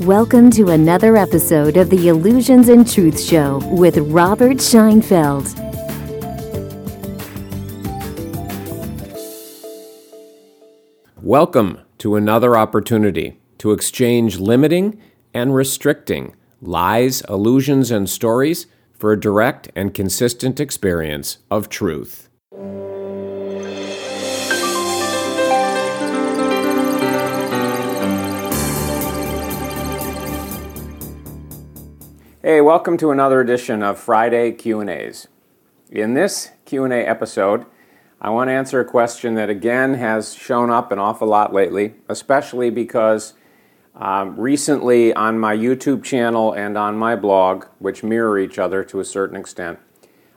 Welcome to another episode of the Illusions and Truth Show with Robert Scheinfeld. Welcome to another opportunity to exchange limiting and restricting lies, illusions, and stories for a direct and consistent experience of truth. Hey, welcome to another edition of Friday Q&As. In this Q&A episode, I want to answer a question that again has shown up an awful lot lately, especially because um, recently on my YouTube channel and on my blog, which mirror each other to a certain extent,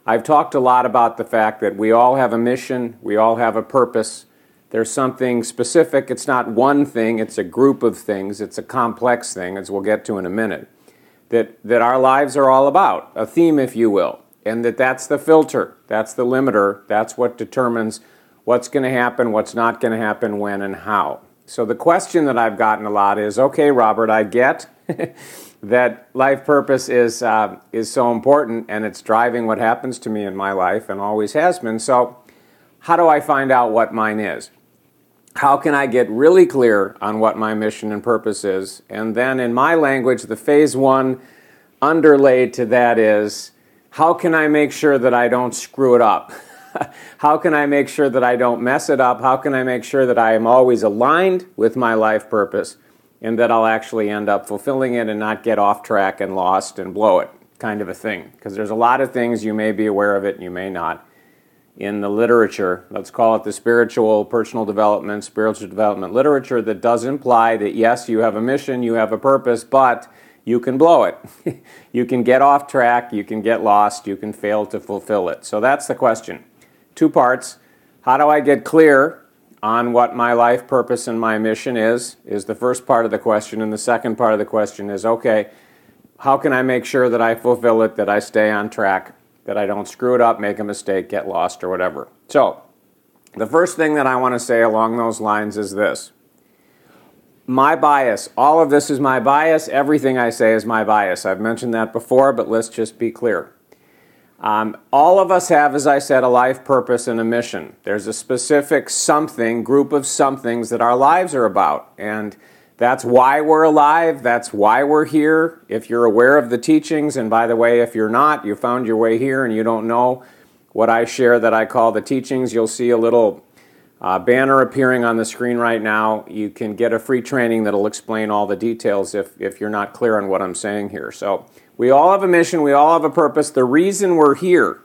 I've talked a lot about the fact that we all have a mission, we all have a purpose. There's something specific. It's not one thing, it's a group of things, it's a complex thing, as we'll get to in a minute that, that our lives are all about, a theme, if you will, and that that's the filter, that's the limiter, that's what determines what's going to happen, what's not going to happen, when, and how. So the question that I've gotten a lot is okay, Robert, I get that life purpose is, uh, is so important and it's driving what happens to me in my life and always has been. So, how do I find out what mine is? How can I get really clear on what my mission and purpose is? And then, in my language, the phase one underlay to that is how can I make sure that I don't screw it up? how can I make sure that I don't mess it up? How can I make sure that I am always aligned with my life purpose and that I'll actually end up fulfilling it and not get off track and lost and blow it, kind of a thing? Because there's a lot of things you may be aware of it and you may not in the literature, let's call it the spiritual, personal development, spiritual development literature, that does imply that yes, you have a mission, you have a purpose, but you can blow it. you can get off track, you can get lost, you can fail to fulfill it. So that's the question. Two parts. How do I get clear on what my life purpose and my mission is? Is the first part of the question. And the second part of the question is okay, how can I make sure that I fulfill it, that I stay on track? That I don't screw it up, make a mistake, get lost, or whatever. So, the first thing that I want to say along those lines is this my bias. All of this is my bias. Everything I say is my bias. I've mentioned that before, but let's just be clear. Um, all of us have, as I said, a life purpose and a mission. There's a specific something, group of somethings that our lives are about. And that's why we're alive. That's why we're here. If you're aware of the teachings, and by the way, if you're not, you found your way here and you don't know what I share that I call the teachings, you'll see a little uh, banner appearing on the screen right now. You can get a free training that'll explain all the details if, if you're not clear on what I'm saying here. So, we all have a mission, we all have a purpose. The reason we're here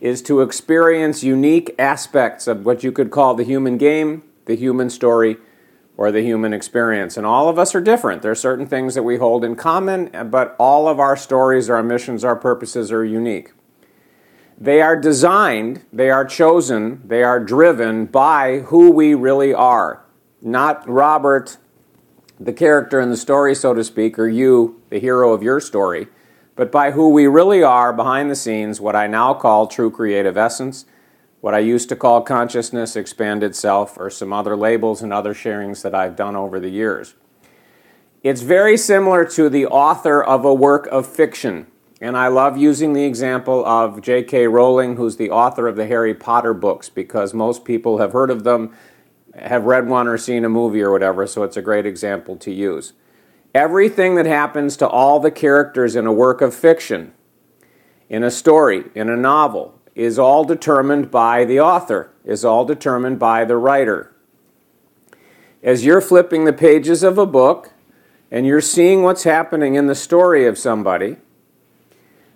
is to experience unique aspects of what you could call the human game, the human story or the human experience. And all of us are different. There are certain things that we hold in common, but all of our stories, our missions, our purposes are unique. They are designed, they are chosen, they are driven by who we really are. Not Robert, the character in the story, so to speak, or you, the hero of your story, but by who we really are behind the scenes, what I now call true creative essence what I used to call consciousness, expanded self, or some other labels and other sharings that I've done over the years. It's very similar to the author of a work of fiction. And I love using the example of J.K. Rowling, who's the author of the Harry Potter books, because most people have heard of them, have read one, or seen a movie or whatever, so it's a great example to use. Everything that happens to all the characters in a work of fiction, in a story, in a novel, is all determined by the author, is all determined by the writer. As you're flipping the pages of a book and you're seeing what's happening in the story of somebody,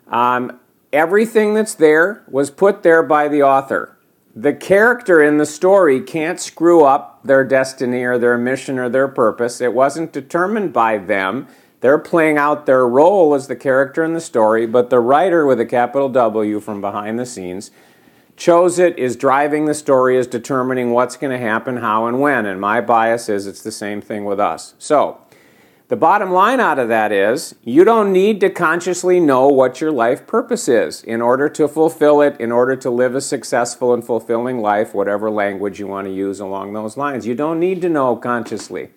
um, everything that's there was put there by the author. The character in the story can't screw up their destiny or their mission or their purpose. It wasn't determined by them. They're playing out their role as the character in the story, but the writer with a capital W from behind the scenes chose it, is driving the story, is determining what's going to happen, how, and when. And my bias is it's the same thing with us. So, the bottom line out of that is you don't need to consciously know what your life purpose is in order to fulfill it, in order to live a successful and fulfilling life, whatever language you want to use along those lines. You don't need to know consciously.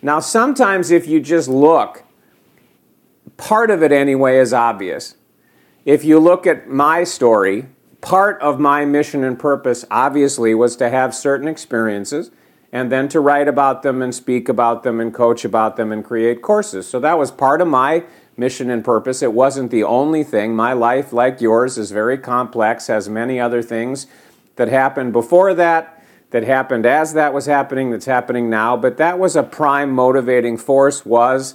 Now, sometimes if you just look, part of it anyway is obvious. If you look at my story, part of my mission and purpose obviously was to have certain experiences and then to write about them and speak about them and coach about them and create courses. So that was part of my mission and purpose. It wasn't the only thing. My life, like yours, is very complex, has many other things that happened before that, that happened as that was happening, that's happening now. But that was a prime motivating force was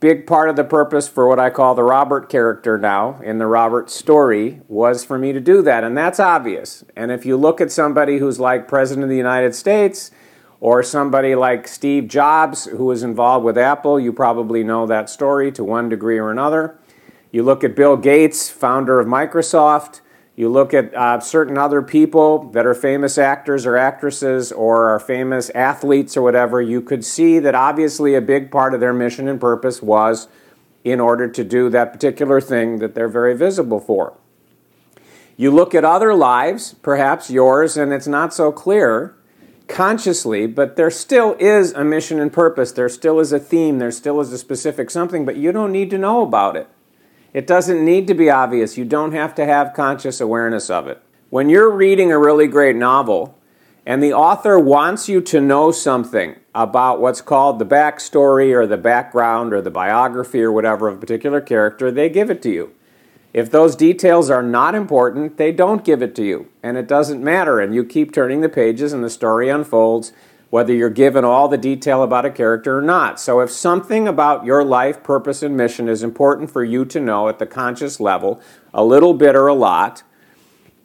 big part of the purpose for what I call the Robert character now in the Robert story was for me to do that. And that's obvious. And if you look at somebody who's like President of the United States or somebody like Steve Jobs who was involved with Apple, you probably know that story to one degree or another. You look at Bill Gates, founder of Microsoft. You look at uh, certain other people that are famous actors or actresses or are famous athletes or whatever, you could see that obviously a big part of their mission and purpose was in order to do that particular thing that they're very visible for. You look at other lives, perhaps yours, and it's not so clear consciously, but there still is a mission and purpose. There still is a theme. There still is a specific something, but you don't need to know about it. It doesn't need to be obvious. You don't have to have conscious awareness of it. When you're reading a really great novel and the author wants you to know something about what's called the backstory or the background or the biography or whatever of a particular character, they give it to you. If those details are not important, they don't give it to you, and it doesn't matter, and you keep turning the pages and the story unfolds whether you're given all the detail about a character or not. So, if something about your life, purpose, and mission is important for you to know at the conscious level, a little bit or a lot,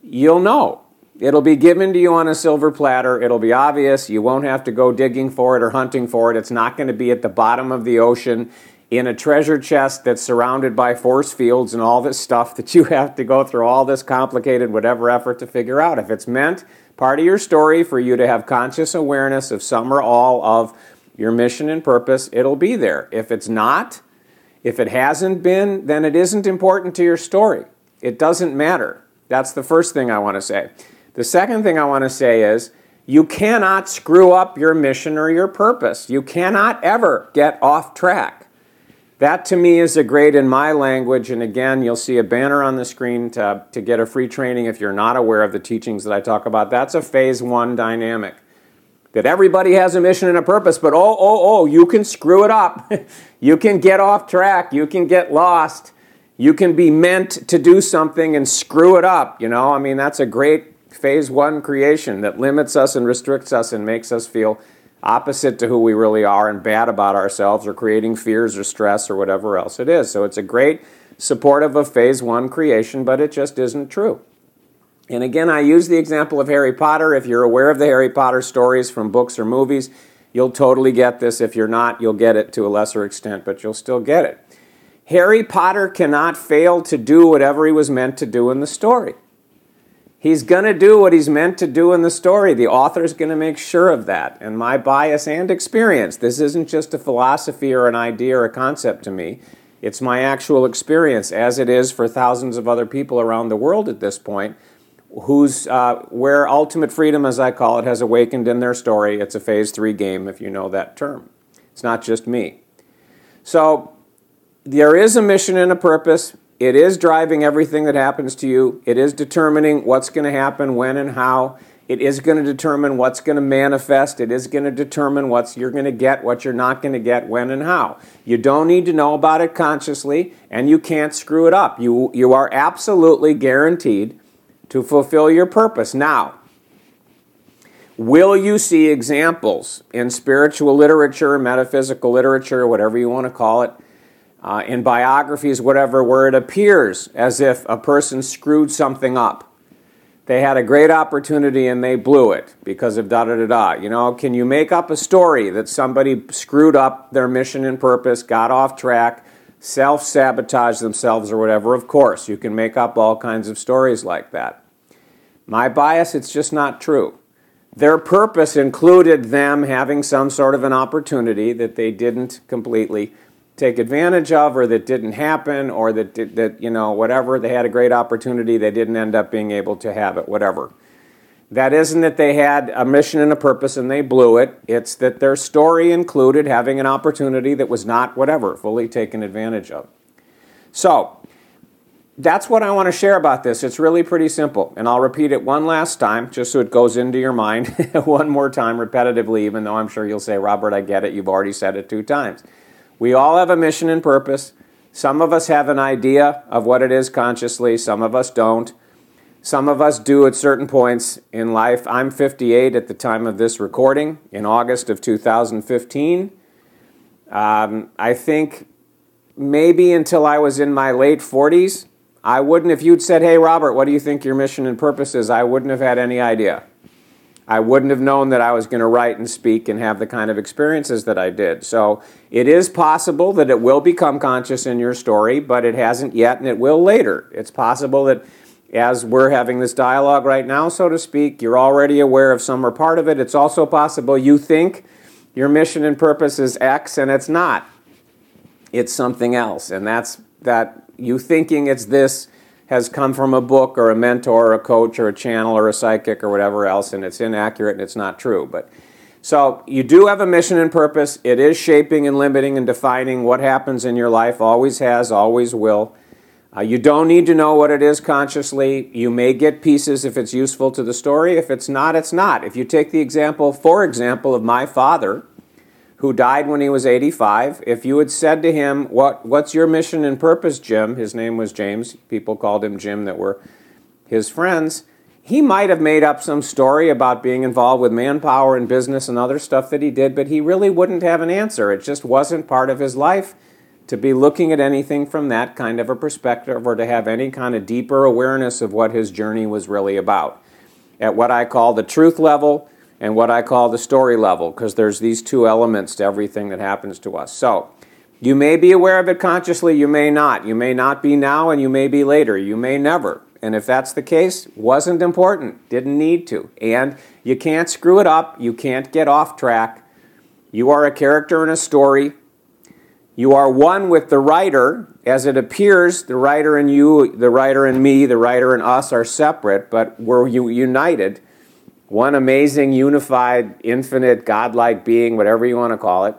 you'll know. It'll be given to you on a silver platter. It'll be obvious. You won't have to go digging for it or hunting for it. It's not going to be at the bottom of the ocean in a treasure chest that's surrounded by force fields and all this stuff that you have to go through all this complicated whatever effort to figure out. If it's meant part of your story for you to have conscious awareness of some or all of your mission and purpose, it'll be there. If it's not, if it hasn't been, then it isn't important to your story. It doesn't matter. That's the first thing I want to say. The second thing I want to say is you cannot screw up your mission or your purpose. You cannot ever get off track. That to me is a great in my language. And again, you'll see a banner on the screen to, to get a free training if you're not aware of the teachings that I talk about. That's a phase one dynamic. That everybody has a mission and a purpose, but oh, oh, oh, you can screw it up. you can get off track. You can get lost. You can be meant to do something and screw it up. You know, I mean, that's a great phase one creation that limits us and restricts us and makes us feel opposite to who we really are and bad about ourselves or creating fears or stress or whatever else it is. So it's a great supportive of phase one creation, but it just isn't true. And again, I use the example of Harry Potter. If you're aware of the Harry Potter stories from books or movies, you'll totally get this. If you're not, you'll get it to a lesser extent, but you'll still get it. Harry Potter cannot fail to do whatever he was meant to do in the story. He's going to do what he's meant to do in the story. The author's going to make sure of that. And my bias and experience, this isn't just a philosophy or an idea or a concept to me. It's my actual experience, as it is for thousands of other people around the world at this point, who's, uh, where ultimate freedom, as I call it, has awakened in their story. It's a phase three game, if you know that term. It's not just me. So there is a mission and a purpose. It is driving everything that happens to you. It is determining what's going to happen, when, and how. It is going to determine what's going to manifest. It is going to determine what you're going to get, what you're not going to get, when, and how. You don't need to know about it consciously, and you can't screw it up. You, you are absolutely guaranteed to fulfill your purpose. Now, will you see examples in spiritual literature, metaphysical literature, whatever you want to call it? Uh, in biographies, whatever, where it appears as if a person screwed something up. They had a great opportunity and they blew it because of da da da da. You know, can you make up a story that somebody screwed up their mission and purpose, got off track, self sabotaged themselves or whatever? Of course, you can make up all kinds of stories like that. My bias, it's just not true. Their purpose included them having some sort of an opportunity that they didn't completely take advantage of or that didn't happen or that, that you know whatever they had a great opportunity they didn't end up being able to have it whatever That isn't that they had a mission and a purpose and they blew it. It's that their story included having an opportunity that was not whatever, fully taken advantage of. So, that's what I want to share about this. It's really pretty simple. And I'll repeat it one last time just so it goes into your mind one more time repetitively, even though I'm sure you'll say, Robert, I get it. You've already said it two times. We all have a mission and purpose. Some of us have an idea of what it is consciously, some of us don't. Some of us do at certain points in life. I'm 58 at the time of this recording in August of 2015. Um, I think maybe until I was in my late 40s, I wouldn't, if you'd said, Hey, Robert, what do you think your mission and purpose is? I wouldn't have had any idea. I wouldn't have known that I was going to write and speak and have the kind of experiences that I did. So it is possible that it will become conscious in your story, but it hasn't yet and it will later. It's possible that as we're having this dialogue right now, so to speak, you're already aware of some or part of it. It's also possible you think your mission and purpose is X and it's not. It's something else. And that's that you thinking it's this has come from a book or a mentor or a coach or a channel or a psychic or whatever else, and it's inaccurate and it's not true. But so you do have a mission and purpose. It is shaping and limiting and defining what happens in your life, always has, always will. Uh, you don't need to know what it is consciously. You may get pieces if it's useful to the story. If it's not, it's not. If you take the example, for example, of my father, who died when he was 85, if you had said to him, what, What's your mission and purpose, Jim? His name was James. People called him Jim that were his friends. He might have made up some story about being involved with manpower and business and other stuff that he did, but he really wouldn't have an answer. It just wasn't part of his life to be looking at anything from that kind of a perspective or to have any kind of deeper awareness of what his journey was really about. At what I call the truth level and what I call the story level, because there's these two elements to everything that happens to us. So, you may be aware of it consciously, you may not. You may not be now, and you may be later. You may never. And if that's the case, wasn't important, didn't need to. And you can't screw it up, you can't get off track. You are a character in a story. You are one with the writer. As it appears, the writer and you, the writer and me, the writer and us are separate, but we're united. One amazing, unified, infinite, godlike being, whatever you want to call it.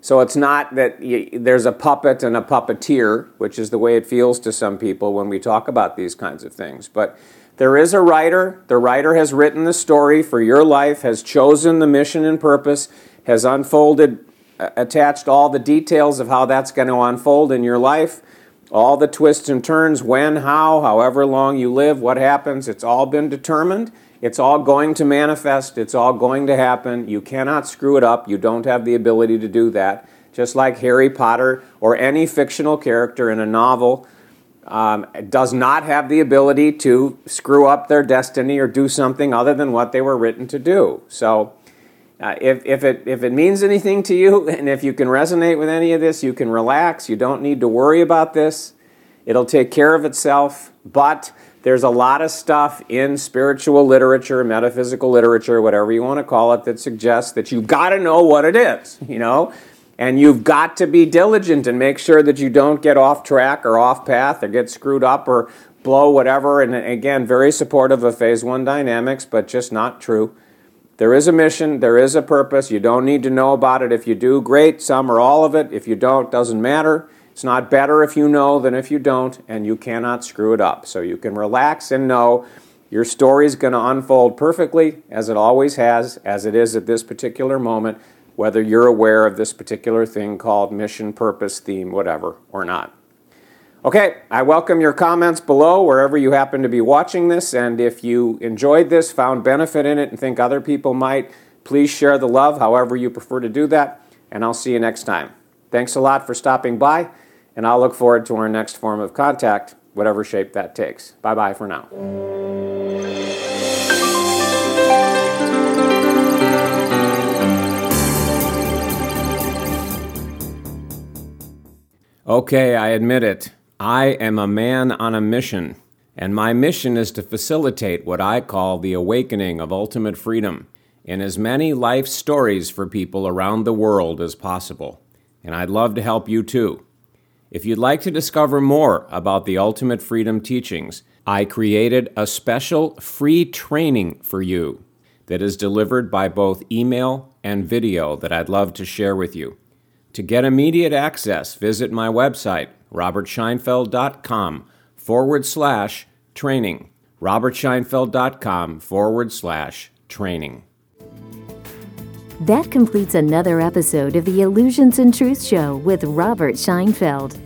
So it's not that you, there's a puppet and a puppeteer, which is the way it feels to some people when we talk about these kinds of things. But there is a writer. The writer has written the story for your life, has chosen the mission and purpose, has unfolded uh, attached all the details of how that's going to unfold in your life, all the twists and turns, when, how, however long you live, what happens, it's all been determined. It's all going to manifest. It's all going to happen. You cannot screw it up. You don't have the ability to do that. Just like Harry Potter or any fictional character in a novel um, does not have the ability to screw up their destiny or do something other than what they were written to do. So, uh, if, if, it, if it means anything to you and if you can resonate with any of this, you can relax. You don't need to worry about this. It'll take care of itself. But there's a lot of stuff in spiritual literature, metaphysical literature, whatever you want to call it, that suggests that you've got to know what it is, you know? And you've got to be diligent and make sure that you don't get off track or off path or get screwed up or blow whatever. And again, very supportive of phase one dynamics, but just not true. There is a mission, there is a purpose. You don't need to know about it. If you do, great. Some or all of it. If you don't, doesn't matter. It's not better if you know than if you don't, and you cannot screw it up. So you can relax and know your story is going to unfold perfectly, as it always has, as it is at this particular moment, whether you're aware of this particular thing called mission, purpose, theme, whatever, or not. Okay, I welcome your comments below wherever you happen to be watching this. And if you enjoyed this, found benefit in it, and think other people might, please share the love however you prefer to do that. And I'll see you next time. Thanks a lot for stopping by, and I'll look forward to our next form of contact, whatever shape that takes. Bye bye for now. Okay, I admit it. I am a man on a mission, and my mission is to facilitate what I call the awakening of ultimate freedom in as many life stories for people around the world as possible. And I'd love to help you too. If you'd like to discover more about the Ultimate Freedom teachings, I created a special free training for you that is delivered by both email and video that I'd love to share with you. To get immediate access, visit my website, robertscheinfeld.com forward slash training. robertscheinfeld.com forward slash training. That completes another episode of the Illusions and Truth Show with Robert Scheinfeld.